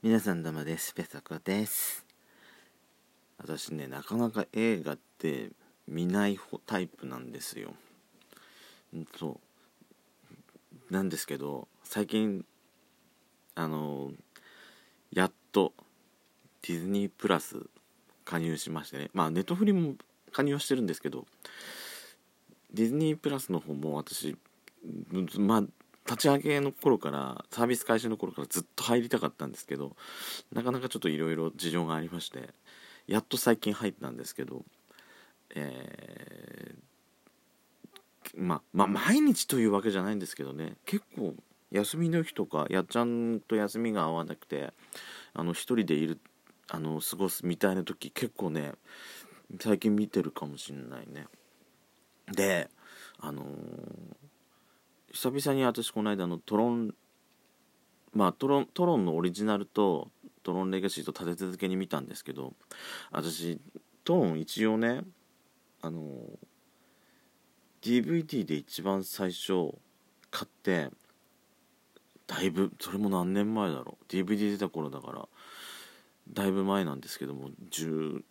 皆さんどうもです。ペソコです。私ねなかなか映画って見ないタイプなんですよ。そう。なんですけど最近あのやっとディズニープラス加入しましてね。まあネットフリも加入してるんですけどディズニープラスの方も私まあ立ち上げの頃からサービス開始の頃からずっと入りたかったんですけどなかなかちょっといろいろ事情がありましてやっと最近入ったんですけどえー、ままあ毎日というわけじゃないんですけどね結構休みの日とかやっちゃんと休みが合わなくてあの一人でいるあの過ごすみたいな時結構ね最近見てるかもしんないね。であのー久々に私この間のトロンまあトロントロンのオリジナルとトロンレガシーと立て続けに見たんですけど私トロン一応ねあの DVD で一番最初買ってだいぶそれも何年前だろう DVD 出た頃だからだいぶ前なんですけども10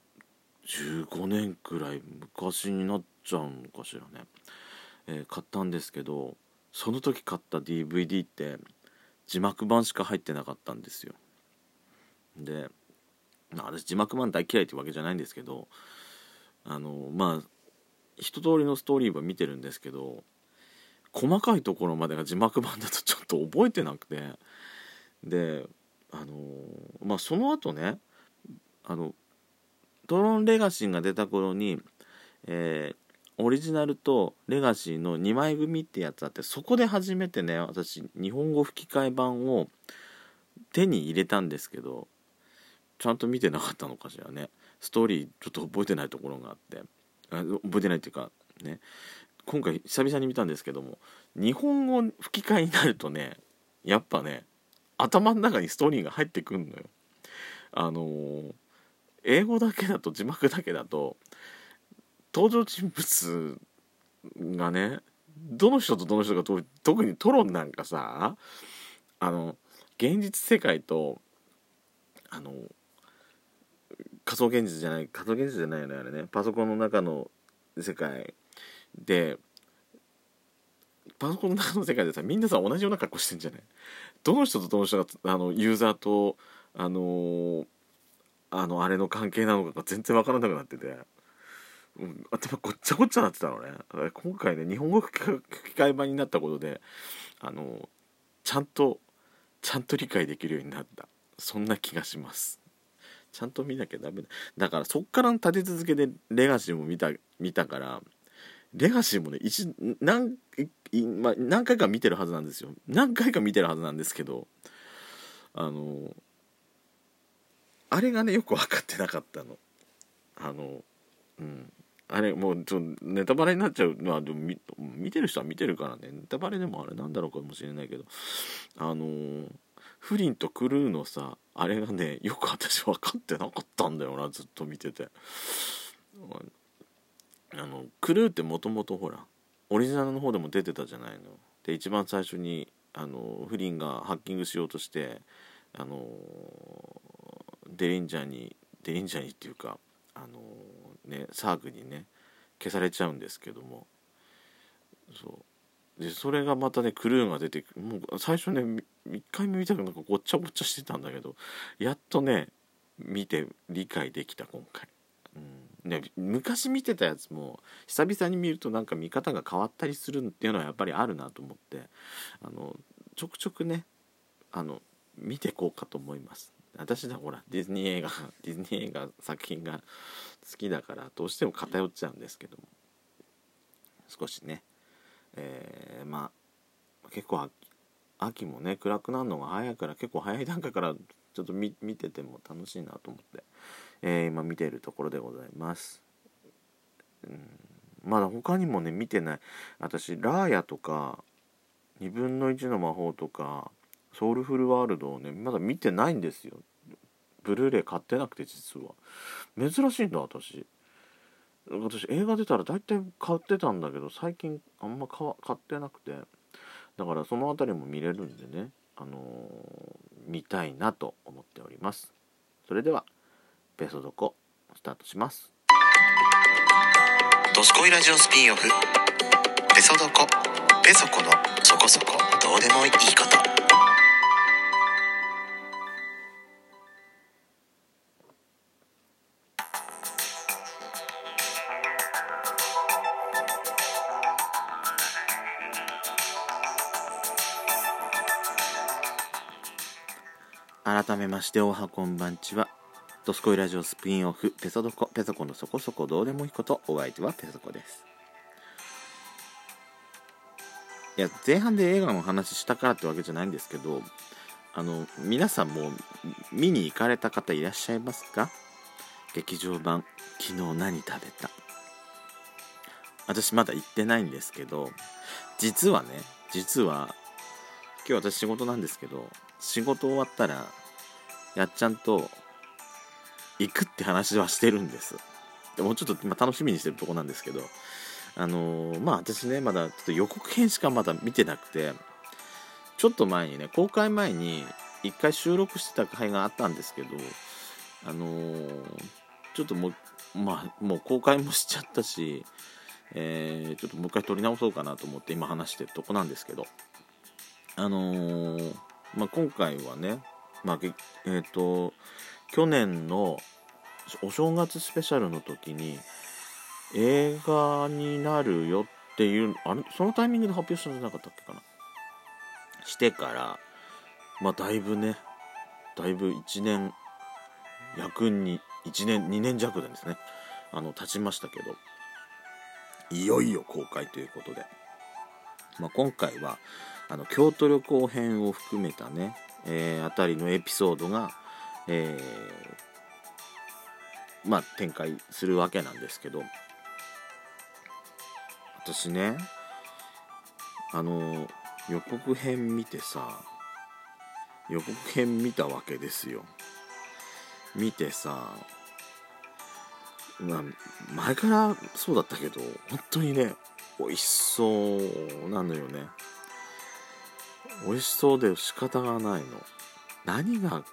15年くらい昔になっちゃうのかしらね、えー、買ったんですけどその時買った DVD って字幕版しか入ってなかったんですよ。で私字幕版大嫌いってわけじゃないんですけどあのまあ一通りのストーリーは見てるんですけど細かいところまでが字幕版だとちょっと覚えてなくてであのまあその後ねあのトロンレガシーが出た頃に、えー、オリジナルとレガシーの2枚組ってやつあってそこで初めてね私日本語吹き替え版を手に入れたんですけどちゃんと見てなかったのかしらね。ストーリーちょっと覚えてないところがあって。覚えてないっていうかね。今回久々に見たんですけども日本語吹き替えになるとねやっぱね頭の中にストーリーが入ってくんのよ。あのー、英語だけだと字幕だけだと登場人物がねどの人とどの人が特にトロンなんかさあの現実世界とあの仮想現実じゃない仮想現実じゃないよねあれね。パソコンの中の世界でパソコンの中の世界でさみんなさ同じような格好してんじゃない？どの人とどの人があのユーザーとあのー、あのあれの関係なのかが全然分からなくなってて。うん、頭ごっちゃごっちゃなってたのね。今回ね日本語吹き替え版になったことであのちゃんとちゃんと理解できるようになった。そんな気がします。ちゃんと見なきゃダメだ。だからそっから立て続けでレガシーも見た見たからレガシーもね一何,、ま、何回か見てるはずなんですよ。何回か見てるはずなんですけどあのあれがねよく分かってなかったの。あのうん。あれもうちょネタバレになっちゃう。のはでも見見てる人は見てるからね。ネタバレでもあれなんだろうかもしれないけど。あのー、フリンとクルーのさあれがねよく私分かってなかったんだよなずっと見てて。あのクルーってもともとほらオリジナルの方でも出てたじゃないの。で一番最初にあのフリンがハッキングしようとしてあのデリンジャーにデリンジャーにっていうかあのねサーグにね消されちゃうんですけども。そう。でそれがまたねクルーが出てもう最初ね1回目見たくなんかごっちゃごっちゃしてたんだけどやっとね見て理解できた今回、うん。ね、昔見てたやつも久々に見るとなんか見方が変わったりするっていうのはやっぱりあるなと思ってあのちょくちょくねあの見てこうかと思います。私だほらディズニー映画ディズニー映画作品が好きだからどうしても偏っちゃうんですけども。少しね、えー、まあ結構秋もね暗くなるのが早いから結構早い段階からちょっと見てても楽しいなと思って、えー、今見てるところでございます。うん。まだ他にもね見てない。私ラーヤとか2分の1の魔法とかソウルフルワールドをねまだ見てないんですよ。ブルーレイ買ってなくて実は。珍しいんだ私。私映画出たら大体買ってたんだけど最近あんま買ってなくて。だからその辺りも見れるんでねあのー、見たいなと思っております。それではペソドコスタートします。ドスコイラジオスピンオフ。ペソドコペソコのそこそこどうでもいいこと。改めましておはこんばんちは。ドスコイラジオスピンオフペソドコペソコのそこそこどうでもいいこと。お相手はペソコです。いや前半で映画の話したからってわけじゃないんですけどあの皆さんも見に行かれた方いらっしゃいますか？劇場版昨日何食べた？私まだ行ってないんですけど実はね実は今日私仕事なんですけど仕事終わったらやっちゃんと行くって話はしてるんです。でもうちょっと今楽しみにしてるとこなんですけど。あのー、まあ私ねまだちょっと予告編しかまだ見てなくてちょっと前にね公開前に一回収録してた回があったんですけどあのー、ちょっともうまあもう公開もしちゃったしえー、ちょっともう一回撮り直そうかなと思って今話してるとこなんですけど。あのー、まあ、今回はね、まあ、えっ、ー、と去年のお正月スペシャルの時に映画になるよっていうあれそのタイミングで発表したんじゃなかったっけかな？してからまあだいぶねだいぶ1年役に1年2年弱でですね。あの経ちましたけどいよいよ公開ということで、まあ、今回はあの京都旅行編を含めたね、えー、あたりのエピソードがえー、まあ展開するわけなんですけど私ねあの予告編見てさ予告編見たわけですよ。見てさまあ前からそうだったけど本当にね美味しそうなのよね。美味しそうで仕方がないの。何が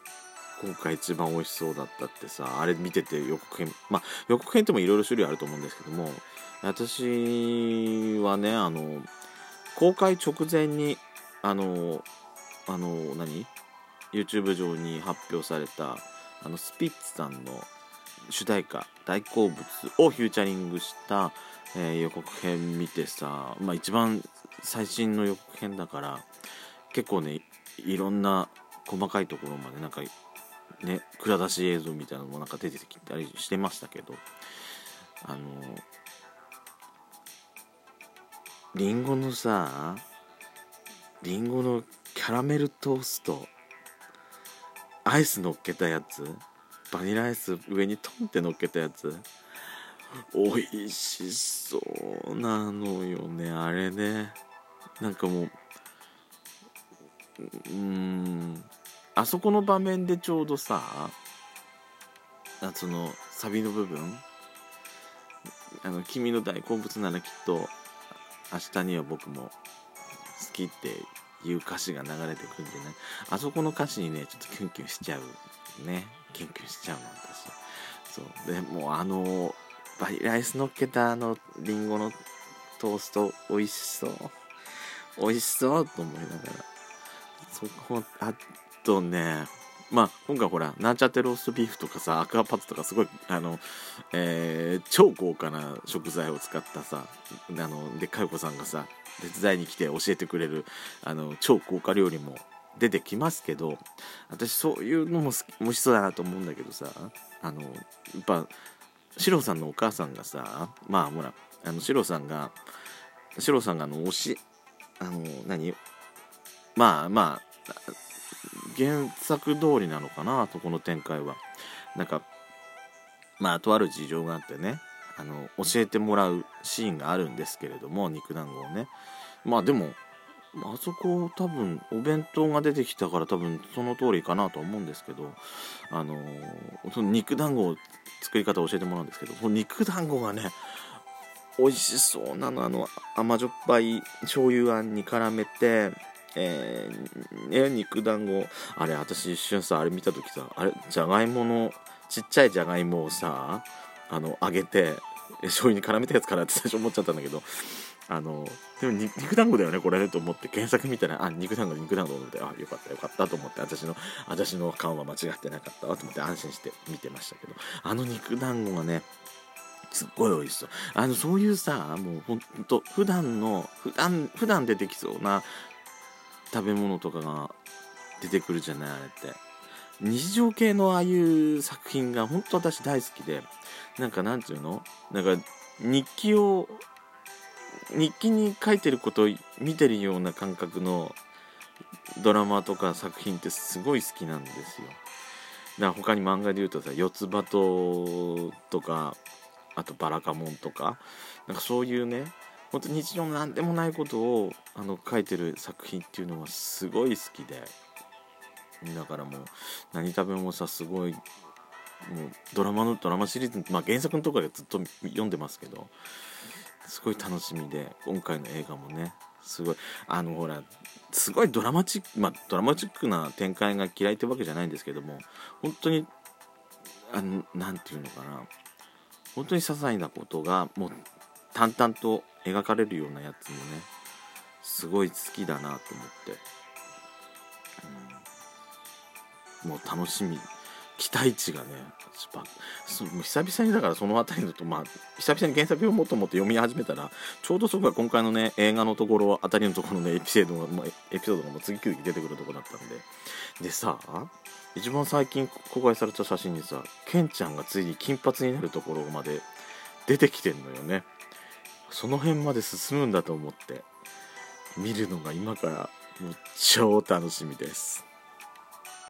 今回一番美味しそうだったってさあれ見てて予告編まあ予告編ってもいろいろ種類あると思うんですけども私はねあの公開直前にあのあの何？YouTube 上に発表されたあのスピッツさんの主題歌「大好物」をフューチャリングした、えー、予告編見てさ、まあ、一番最新の予告編だから結構ねいろんな細かいところまでなんかね蔵出し映像みたいなのもなんか出てきたりしてましたけどあのりんごのさりんごのキャラメルトーストアイス乗っけたやつバニラアイス上にトンって乗っけたやつ美味しそうなのよねあれね。なんかもううんあそこの場面でちょうどさそのサビの部分あの君の大好物ならきっと明日には僕も好きっていう歌詞が流れてくるんでね。あそこの歌詞にねちょっとキュンキュンしちゃうね。キュンキュンしちゃうの私そう。でもあのバリライスのっけたあのりんごのトースト美味しそう。美味しそうと思いながら。そこあとねまあ今回ほらなんちゃってローストビーフとかさアクアパッツとかすごいあの、えー、超豪華な食材を使ったさあので佳代子さんがさ手伝いに来て教えてくれるあの超豪華料理も出てきますけど私そういうのも美味しそうだなと思うんだけどさあのやっぱシロさんのお母さんがさまあほらあのシロさんがシロさんがあの推しあの何？まあまあ原作通りなのかなとこの展開は。なんかまあとある事情があってねあの教えてもらうシーンがあるんですけれども肉団子をね。まあでもあそこ多分お弁当が出てきたから多分その通りかなと思うんですけどあのその肉団子を作り方を教えてもらうんですけどその肉団子がね美味しそうなのあの甘じょっぱい醤油あんに絡めてえー、肉団子。あれ私一瞬さあれ見た時さあれじゃがいものちっちゃいじゃがいもをさあの揚げて醤油に絡めたやつからって 最初思っちゃったんだけど。あのでも肉団子だよねこれねと思って。検索見たらあ肉団子肉団子と思って。あよかったよかったと思って。私の私の勘は間違ってなかったわと思って安心して見てましたけど。あの肉団子がねすっごい美味しそう。あのそういうさもうほんと普段の普段普段出てきそうな食べ物とかが出てくるじゃないあれって。日常系のああいう作品が本当私大好きでなんかなんていうの？なんか日記を日記に書いてることを見てるような感覚のドラマとか作品ってすごい好きなんですよ。だから他に漫画で言うとさ四つ葉ととかあとバラカモンとかなんかそういうね本当日常の何でもないことをあの書いてる作品っていうのがすごい好きで。だからもう何食べもさすごいもうドラマのドラマシリーズ、まあ、原作のところでずっと読んでますけどすごい楽しみで今回の映画もねすごいあのほらすごいドラマチックまあドラマチックな展開が嫌いってわけじゃないんですけども本当にあのなんていうのかな本当に些細なことがもう淡々と描かれるようなやつもねすごい好きだなと思って、うん、もう楽しみ。期待値がね久々にだからその辺りのとまあ久々に原作をもっともっと読み始めたらちょうどそこが今回のね映画のところあたりのところのエピソードがま、エピソードがもう次々出てくるとこだったんで。でさ一番最近公開された写真にさケンちゃんがついに金髪になるところまで出てきてんのよね。その辺まで進むんだと思って見るのが今からもう超楽しみです。